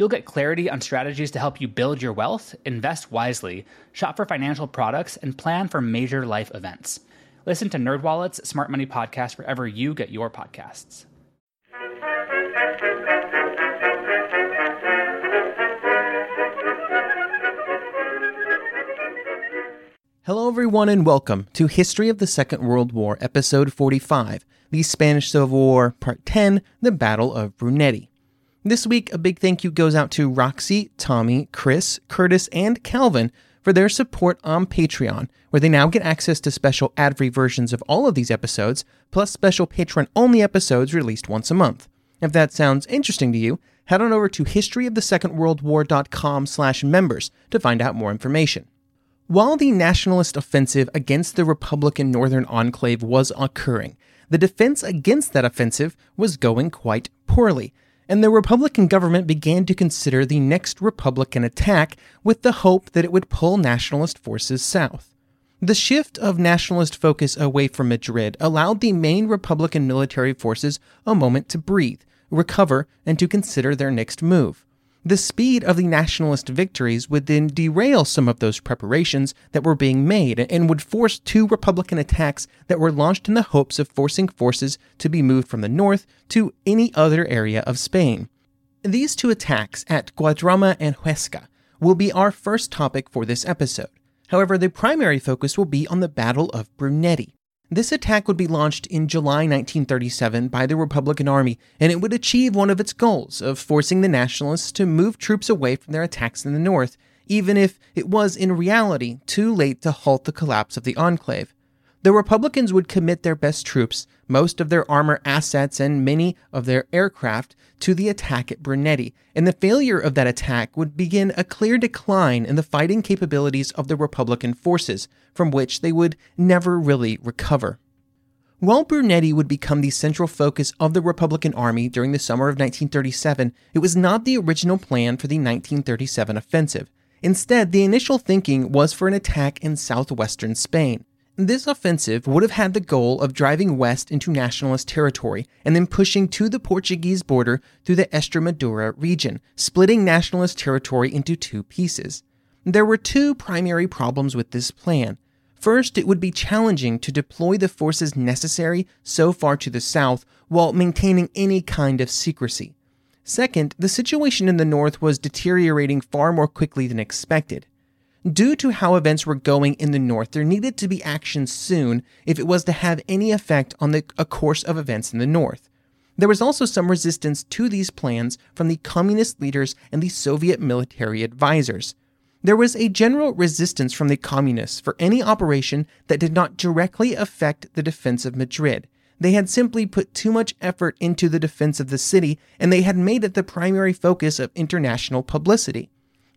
You'll get clarity on strategies to help you build your wealth, invest wisely, shop for financial products, and plan for major life events. Listen to NerdWallet's Smart Money Podcast wherever you get your podcasts. Hello, everyone, and welcome to History of the Second World War, Episode 45 The Spanish Civil War, Part 10 The Battle of Brunete. This week, a big thank you goes out to Roxy, Tommy, Chris, Curtis, and Calvin for their support on Patreon, where they now get access to special ad free versions of all of these episodes, plus special patron only episodes released once a month. If that sounds interesting to you, head on over to historyofthesecondworldwar.com slash members to find out more information. While the nationalist offensive against the Republican Northern Enclave was occurring, the defense against that offensive was going quite poorly, and the Republican government began to consider the next Republican attack with the hope that it would pull nationalist forces south. The shift of nationalist focus away from Madrid allowed the main Republican military forces a moment to breathe, recover, and to consider their next move. The speed of the nationalist victories would then derail some of those preparations that were being made and would force two Republican attacks that were launched in the hopes of forcing forces to be moved from the north to any other area of Spain. These two attacks at Guadarrama and Huesca will be our first topic for this episode. However, the primary focus will be on the Battle of Brunete. This attack would be launched in July 1937 by the Republican Army, and it would achieve one of its goals of forcing the Nationalists to move troops away from their attacks in the north, even if it was in reality too late to halt the collapse of the enclave the Republicans would commit their best troops, most of their armor assets, and many of their aircraft to the attack at Brunete, and the failure of that attack would begin a clear decline in the fighting capabilities of the Republican forces, from which they would never really recover. While Brunete would become the central focus of the Republican Army during the summer of 1937, it was not the original plan for the 1937 offensive. Instead, the initial thinking was for an attack in southwestern Spain. This offensive would have had the goal of driving west into nationalist territory and then pushing to the Portuguese border through the Estremadura region, splitting nationalist territory into two pieces. There were two primary problems with this plan. First, it would be challenging to deploy the forces necessary so far to the south while maintaining any kind of secrecy. Second, the situation in the north was deteriorating far more quickly than expected. Due to how events were going in the north, there needed to be action soon if it was to have any effect on the a course of events in the north. There was also some resistance to these plans from the communist leaders and the Soviet military advisors. There was a general resistance from the communists for any operation that did not directly affect the defense of Madrid. They had simply put too much effort into the defense of the city, and they had made it the primary focus of international publicity.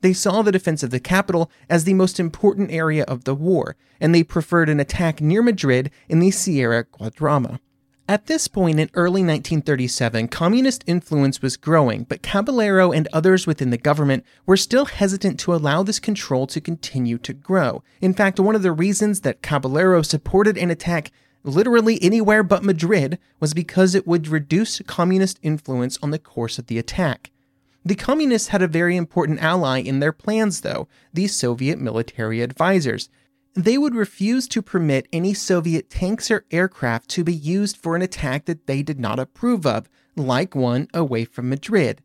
They saw the defense of the capital as the most important area of the war, and they preferred an attack near Madrid in the Sierra Guadarrama. At this point in early 1937, communist influence was growing, but Caballero and others within the government were still hesitant to allow this control to continue to grow. In fact, one of the reasons that Caballero supported an attack literally anywhere but Madrid was because it would reduce communist influence on the course of the attack. The communists had a very important ally in their plans, though the Soviet military advisors. They would refuse to permit any Soviet tanks or aircraft to be used for an attack that they did not approve of, like one away from Madrid.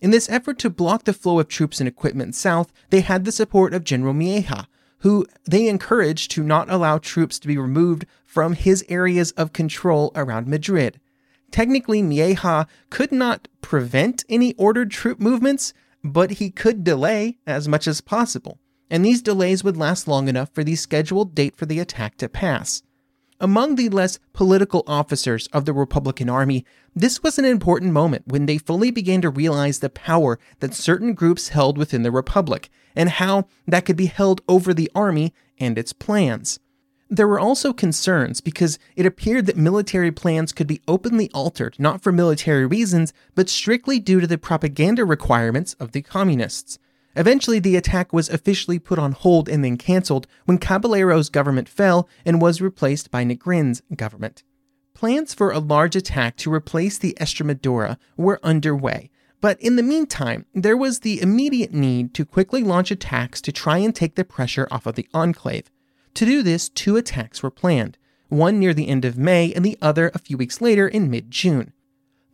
In this effort to block the flow of troops and equipment south, they had the support of General Miaja, who they encouraged to not allow troops to be removed from his areas of control around Madrid. Technically, Miaja could not prevent any ordered troop movements, but he could delay as much as possible, and these delays would last long enough for the scheduled date for the attack to pass. Among the less political officers of the Republican Army, this was an important moment when they fully began to realize the power that certain groups held within the Republic and how that could be held over the army and its plans. There were also concerns because it appeared that military plans could be openly altered not for military reasons, but strictly due to the propaganda requirements of the communists. Eventually, the attack was officially put on hold and then cancelled when Caballero's government fell and was replaced by Negrin's government. Plans for a large attack to replace the Estremadura were underway, but in the meantime, there was the immediate need to quickly launch attacks to try and take the pressure off of the enclave. To do this, two attacks were planned, one near the end of May and the other a few weeks later in mid June.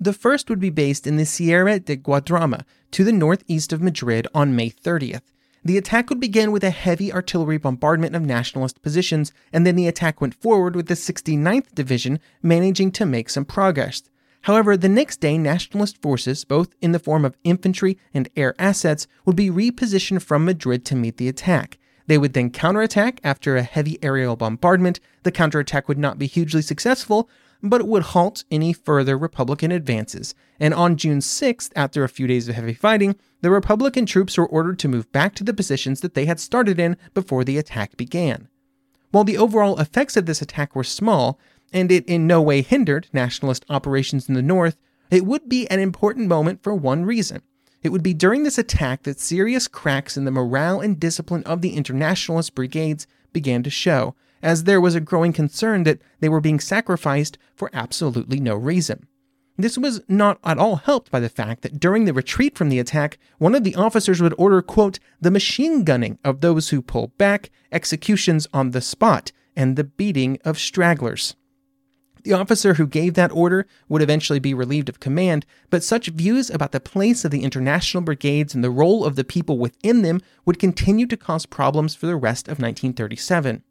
The first would be based in the Sierra de Guadarrama, to the northeast of Madrid on May 30th. The attack would begin with a heavy artillery bombardment of nationalist positions, and then the attack went forward with the 69th Division managing to make some progress. However, the next day, nationalist forces, both in the form of infantry and air assets, would be repositioned from Madrid to meet the attack. They would then counterattack after a heavy aerial bombardment. The counterattack would not be hugely successful, but it would halt any further Republican advances. And on June 6th, after a few days of heavy fighting, the Republican troops were ordered to move back to the positions that they had started in before the attack began. While the overall effects of this attack were small, and it in no way hindered nationalist operations in the north, it would be an important moment for one reason. It would be during this attack that serious cracks in the morale and discipline of the internationalist brigades began to show, as there was a growing concern that they were being sacrificed for absolutely no reason. This was not at all helped by the fact that during the retreat from the attack, one of the officers would order, quote, the machine gunning of those who pull back, executions on the spot, and the beating of stragglers. The officer who gave that order would eventually be relieved of command, but such views about the place of the international brigades and the role of the people within them would continue to cause problems for the rest of 1937.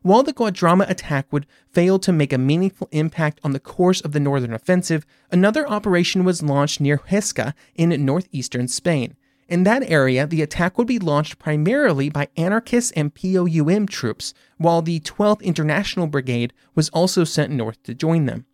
While the Guadarrama attack would fail to make a meaningful impact on the course of the northern offensive, another operation was launched near Huesca in northeastern Spain. In that area, the attack would be launched primarily by anarchists and POUM troops, while the 12th International Brigade was also sent north to join them.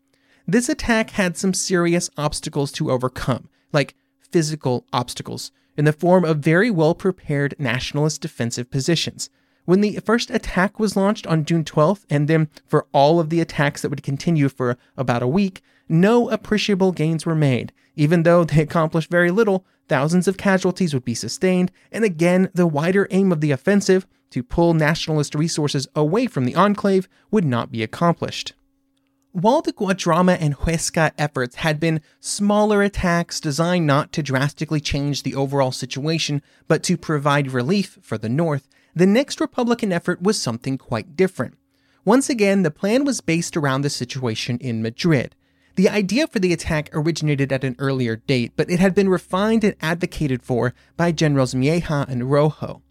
This attack had some serious obstacles to overcome, like physical obstacles, in the form of very well prepared nationalist defensive positions. When the first attack was launched on June 12th, and then for all of the attacks that would continue for about a week, no appreciable gains were made. Even though they accomplished very little, thousands of casualties would be sustained, and again, the wider aim of the offensive, to pull nationalist resources away from the enclave, would not be accomplished. While the Guadarrama and Huesca efforts had been smaller attacks designed not to drastically change the overall situation, but to provide relief for the North, the next Republican effort was something quite different. Once again, the plan was based around the situation in Madrid. The idea for the attack originated at an earlier date, but it had been refined and advocated for by Generals Miaja and Rojo.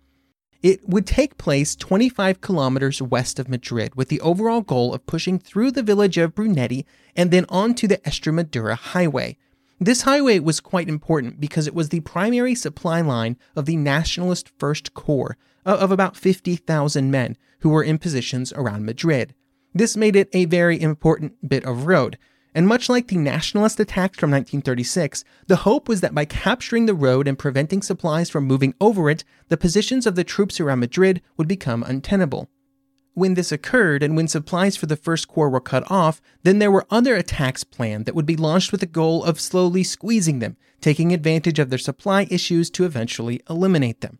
It would take place 25 kilometers west of Madrid with the overall goal of pushing through the village of Brunete and then onto the Estremadura Highway, this highway was quite important because it was the primary supply line of the Nationalist First Corps uh, of about 50,000 men who were in positions around Madrid. This made it a very important bit of road, and much like the nationalist attacks from 1936, the hope was that by capturing the road and preventing supplies from moving over it, the positions of the troops around Madrid would become untenable. When this occurred and when supplies for the First Corps were cut off, then there were other attacks planned that would be launched with the goal of slowly squeezing them, taking advantage of their supply issues to eventually eliminate them.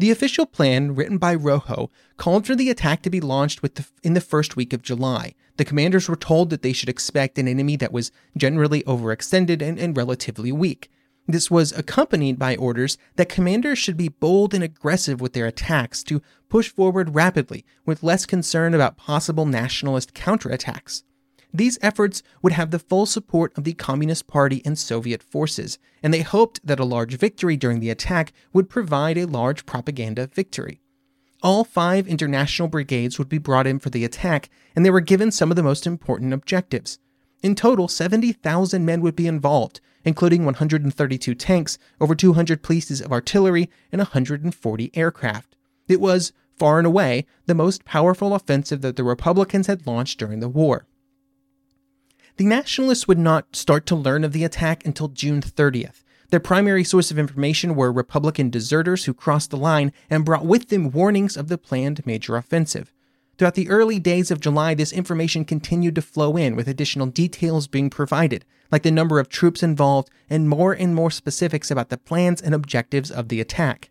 The official plan, written by Rojo, called for the attack to be launched the, in the first week of July. The commanders were told that they should expect an enemy that was generally overextended and, and relatively weak. This was accompanied by orders that commanders should be bold and aggressive with their attacks to push forward rapidly with less concern about possible nationalist counterattacks. These efforts would have the full support of the Communist Party and Soviet forces, and they hoped that a large victory during the attack would provide a large propaganda victory. All five international brigades would be brought in for the attack, and they were given some of the most important objectives. In total, 70,000 men would be involved, including 132 tanks, over 200 pieces of artillery, and 140 aircraft. It was, far and away, the most powerful offensive that the Republicans had launched during the war. The Nationalists would not start to learn of the attack until June 30th. Their primary source of information were Republican deserters who crossed the line and brought with them warnings of the planned major offensive. Throughout the early days of July, this information continued to flow in, with additional details being provided, like the number of troops involved and more and more specifics about the plans and objectives of the attack.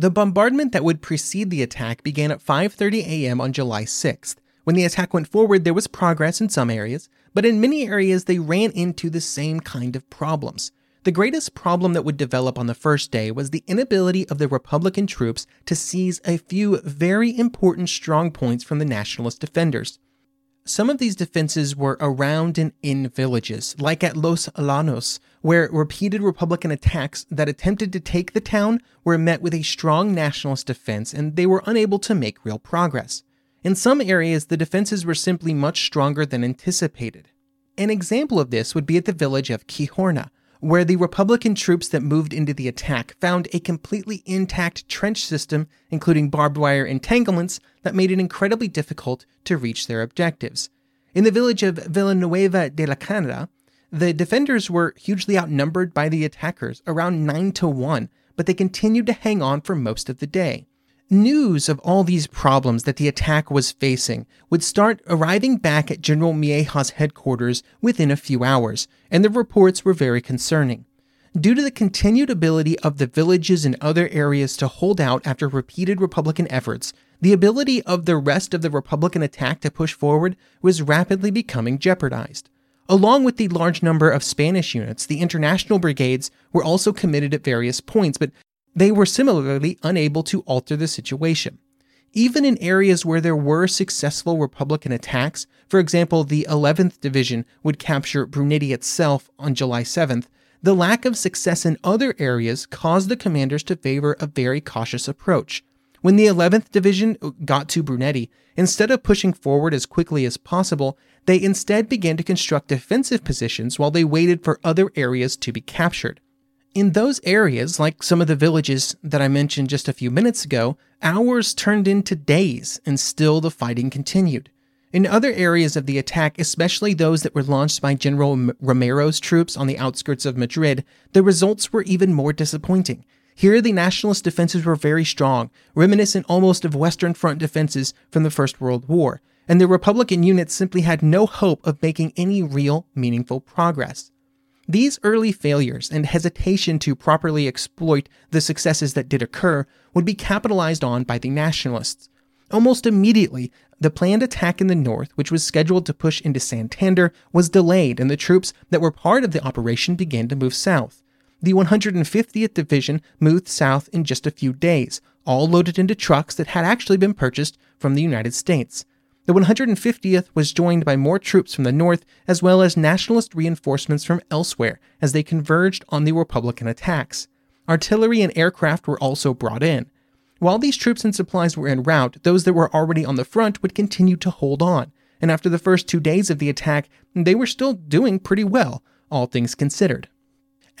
The bombardment that would precede the attack began at 5:30 a.m. on July 6th. When the attack went forward, there was progress in some areas, but in many areas they ran into the same kind of problems. The greatest problem that would develop on the first day was the inability of the Republican troops to seize a few very important strong points from the nationalist defenders. Some of these defenses were around and in villages, like at Los Alanos, where repeated Republican attacks that attempted to take the town were met with a strong nationalist defense and they were unable to make real progress. In some areas, the defenses were simply much stronger than anticipated. An example of this would be at the village of Quijorna, where the Republican troops that moved into the attack found a completely intact trench system, including barbed wire entanglements, that made it incredibly difficult to reach their objectives. In the village of Villanueva de la Canada, the defenders were hugely outnumbered by the attackers, around 9 to 1, but they continued to hang on for most of the day. News of all these problems that the attack was facing would start arriving back at General Miaja's headquarters within a few hours, and the reports were very concerning. Due to the continued ability of the villages and other areas to hold out after repeated Republican efforts, the ability of the rest of the Republican attack to push forward was rapidly becoming jeopardized. Along with the large number of Spanish units, the international brigades were also committed at various points, but they were similarly unable to alter the situation. Even in areas where there were successful Republican attacks, for example, the 11th Division would capture Brunete itself on July 7th, the lack of success in other areas caused the commanders to favor a very cautious approach. When the 11th Division got to Brunete, instead of pushing forward as quickly as possible, they instead began to construct defensive positions while they waited for other areas to be captured. In those areas, like some of the villages that I mentioned just a few minutes ago, hours turned into days and still the fighting continued. In other areas of the attack, especially those that were launched by General Romero's troops on the outskirts of Madrid, the results were even more disappointing. Here, the nationalist defenses were very strong, reminiscent almost of Western Front defenses from the First World War, and the Republican units simply had no hope of making any real, meaningful progress. These early failures and hesitation to properly exploit the successes that did occur would be capitalized on by the nationalists. Almost immediately, the planned attack in the north, which was scheduled to push into Santander, was delayed and the troops that were part of the operation began to move south. The 150th Division moved south in just a few days, all loaded into trucks that had actually been purchased from the United States. The 150th was joined by more troops from the north as well as nationalist reinforcements from elsewhere as they converged on the Republican attacks. Artillery and aircraft were also brought in. While these troops and supplies were en route, those that were already on the front would continue to hold on, and after the first two days of the attack, they were still doing pretty well, all things considered.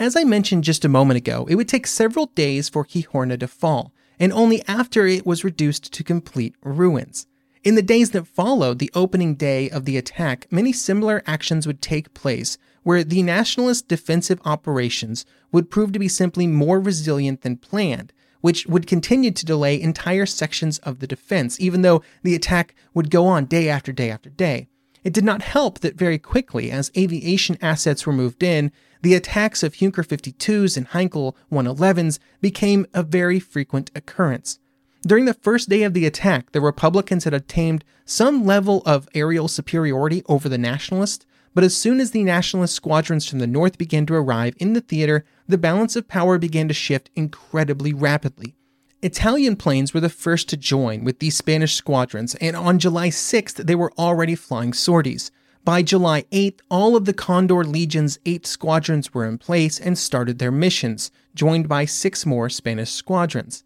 As I mentioned just a moment ago, it would take several days for Quijorna to fall, and only after it was reduced to complete ruins. In the days that followed the opening day of the attack, many similar actions would take place, where the nationalist defensive operations would prove to be simply more resilient than planned, which would continue to delay entire sections of the defense, even though the attack would go on day after day after day. It did not help that very quickly, as aviation assets were moved in, the attacks of Junker 52s and Heinkel 111s became a very frequent occurrence. During the first day of the attack, the Republicans had attained some level of aerial superiority over the Nationalists, but as soon as the Nationalist squadrons from the north began to arrive in the theater, the balance of power began to shift incredibly rapidly. Italian planes were the first to join with these Spanish squadrons, and on July 6th, they were already flying sorties. By July 8th, all of the Condor Legion's eight squadrons were in place and started their missions, joined by six more Spanish squadrons.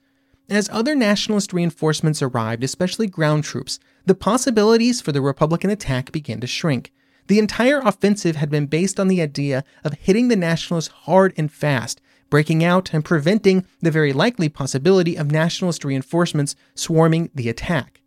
As other nationalist reinforcements arrived, especially ground troops, the possibilities for the Republican attack began to shrink. The entire offensive had been based on the idea of hitting the Nationalists hard and fast, breaking out and preventing the very likely possibility of Nationalist reinforcements swarming the attack.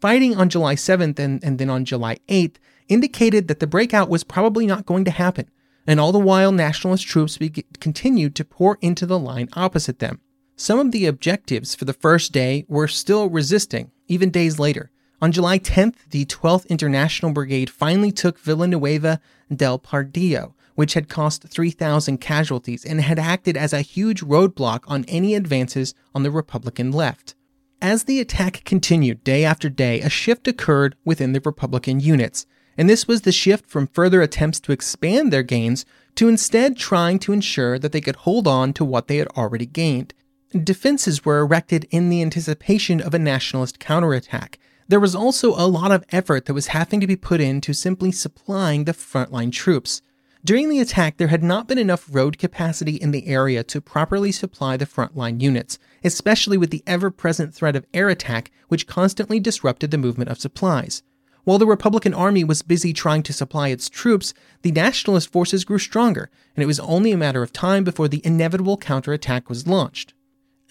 Fighting on July 7th and, and then on July 8th indicated that the breakout was probably not going to happen, and all the while Nationalist troops be- continued to pour into the line opposite them. Some of the objectives for the first day were still resisting, even days later. On July 10th, the 12th International Brigade finally took Villanueva del Pardillo, which had cost 3,000 casualties and had acted as a huge roadblock on any advances on the Republican left. As the attack continued day after day, a shift occurred within the Republican units, and this was the shift from further attempts to expand their gains to instead trying to ensure that they could hold on to what they had already gained. Defenses were erected in the anticipation of a nationalist counterattack, there was also a lot of effort that was having to be put into simply supplying the frontline troops. During the attack, there had not been enough road capacity in the area to properly supply the frontline units, especially with the ever present threat of air attack, which constantly disrupted the movement of supplies. While the Republican Army was busy trying to supply its troops, the Nationalist forces grew stronger, and it was only a matter of time before the inevitable counterattack was launched.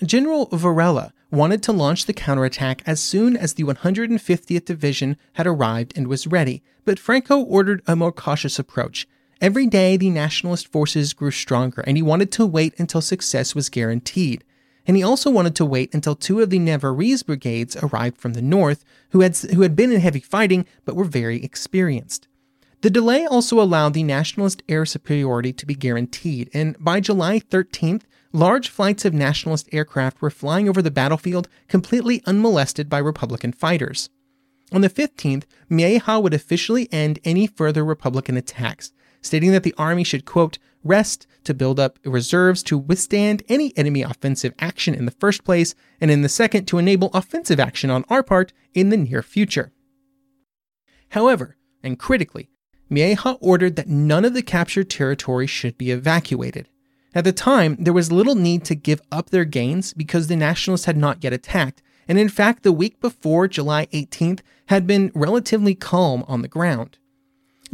General Varela wanted to launch the counterattack as soon as the 150th Division had arrived and was ready, but Franco ordered a more cautious approach. Every day, the nationalist forces grew stronger, and he wanted to wait until success was guaranteed. And he also wanted to wait until two of the Navarrese brigades arrived from the north, who had, who had been in heavy fighting but were very experienced. The delay also allowed the nationalist air superiority to be guaranteed, and by July 13th, large flights of nationalist aircraft were flying over the battlefield completely unmolested by Republican fighters. On the 15th, Miaja would officially end any further Republican attacks, stating that the army should, quote, rest to build up reserves to withstand any enemy offensive action in the first place, and in the second, to enable offensive action on our part in the near future. However, and critically, Miaja ordered that none of the captured territory should be evacuated. At the time, there was little need to give up their gains because the Nationalists had not yet attacked, and in fact, the week before July 18th had been relatively calm on the ground.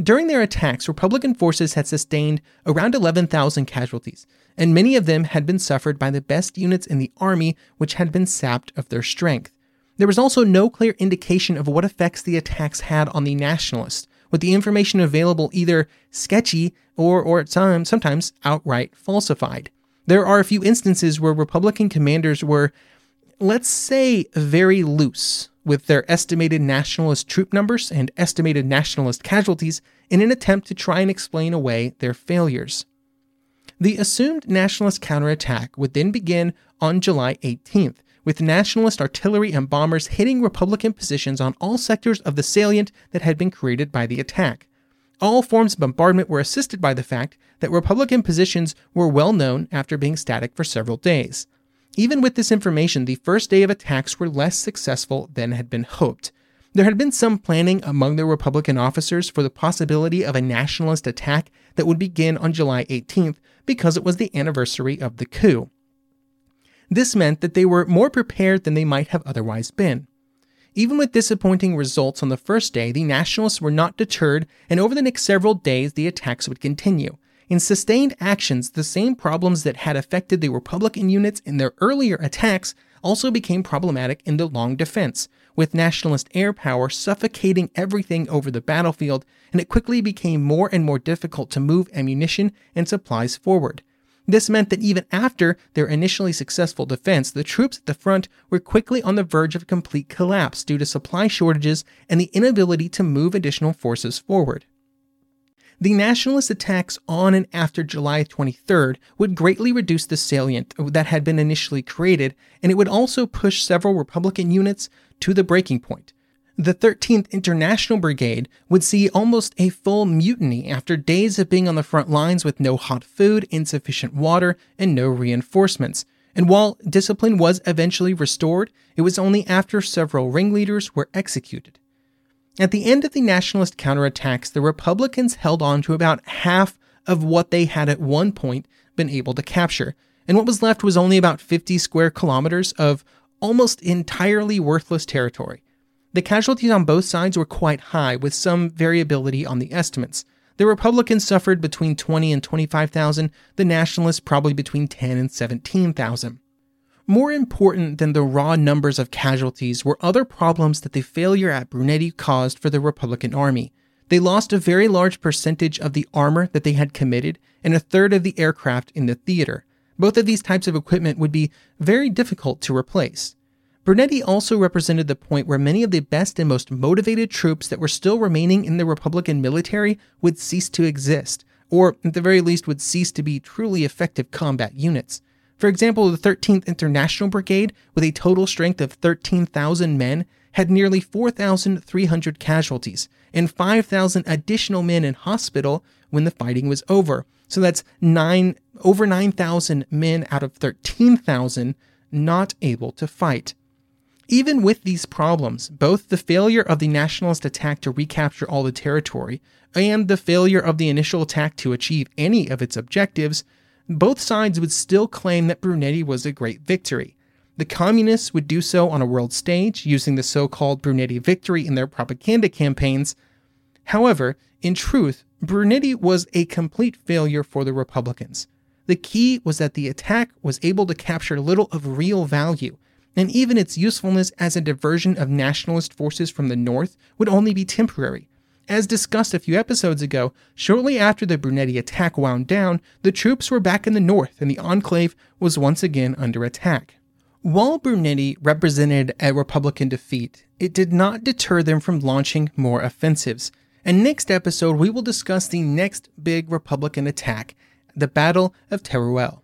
During their attacks, Republican forces had sustained around 11,000 casualties, and many of them had been suffered by the best units in the army, which had been sapped of their strength. There was also no clear indication of what effects the attacks had on the Nationalists, with the information available either sketchy or, or at times, sometimes outright falsified. There are a few instances where Republican commanders were, let's say, very loose with their estimated nationalist troop numbers and estimated nationalist casualties in an attempt to try and explain away their failures. The assumed nationalist counterattack would then begin on July 18th, with nationalist artillery and bombers hitting Republican positions on all sectors of the salient that had been created by the attack. All forms of bombardment were assisted by the fact that Republican positions were well known after being static for several days. Even with this information, the first day of attacks were less successful than had been hoped. There had been some planning among the Republican officers for the possibility of a nationalist attack that would begin on July 18th because it was the anniversary of the coup. This meant that they were more prepared than they might have otherwise been. Even with disappointing results on the first day, the Nationalists were not deterred, and over the next several days, the attacks would continue. In sustained actions, the same problems that had affected the Republican units in their earlier attacks also became problematic in the long defense, with nationalist air power suffocating everything over the battlefield, and it quickly became more and more difficult to move ammunition and supplies forward. This meant that even after their initially successful defense, the troops at the front were quickly on the verge of complete collapse due to supply shortages and the inability to move additional forces forward. The nationalist attacks on and after July 23rd would greatly reduce the salient that had been initially created, and it would also push several Republican units to the breaking point, the 13th International Brigade would see almost a full mutiny after days of being on the front lines with no hot food, insufficient water, and no reinforcements. And while discipline was eventually restored, it was only after several ringleaders were executed. At the end of the nationalist counterattacks, the Republicans held on to about half of what they had at one point been able to capture, and what was left was only about 50 square kilometers of almost entirely worthless territory. The casualties on both sides were quite high, with some variability on the estimates. The Republicans suffered between 20 and 25,000, the Nationalists probably between 10 and 17,000. More important than the raw numbers of casualties were other problems that the failure at Brunete caused for the Republican Army. They lost a very large percentage of the armor that they had committed and a third of the aircraft in the theater. Both of these types of equipment would be very difficult to replace. Brunete also represented the point where many of the best and most motivated troops that were still remaining in the Republican military would cease to exist, or at the very least would cease to be truly effective combat units. For example, the 13th International Brigade, with a total strength of 13,000 men, had nearly 4,300 casualties and 5,000 additional men in hospital when the fighting was over. So that's nine over 9,000 men out of 13,000 not able to fight. Even with these problems, both the failure of the nationalist attack to recapture all the territory and the failure of the initial attack to achieve any of its objectives, both sides would still claim that Brunete was a great victory. The communists would do so on a world stage, using the so called Brunete victory in their propaganda campaigns. However, in truth, Brunete was a complete failure for the Republicans. The key was that the attack was able to capture little of real value and even its usefulness as a diversion of nationalist forces from the north would only be temporary. As discussed a few episodes ago, shortly after the Brunete attack wound down, the troops were back in the north and the enclave was once again under attack. While Brunete represented a Republican defeat, it did not deter them from launching more offensives. And next episode, we will discuss the next big Republican attack, the Battle of Teruel.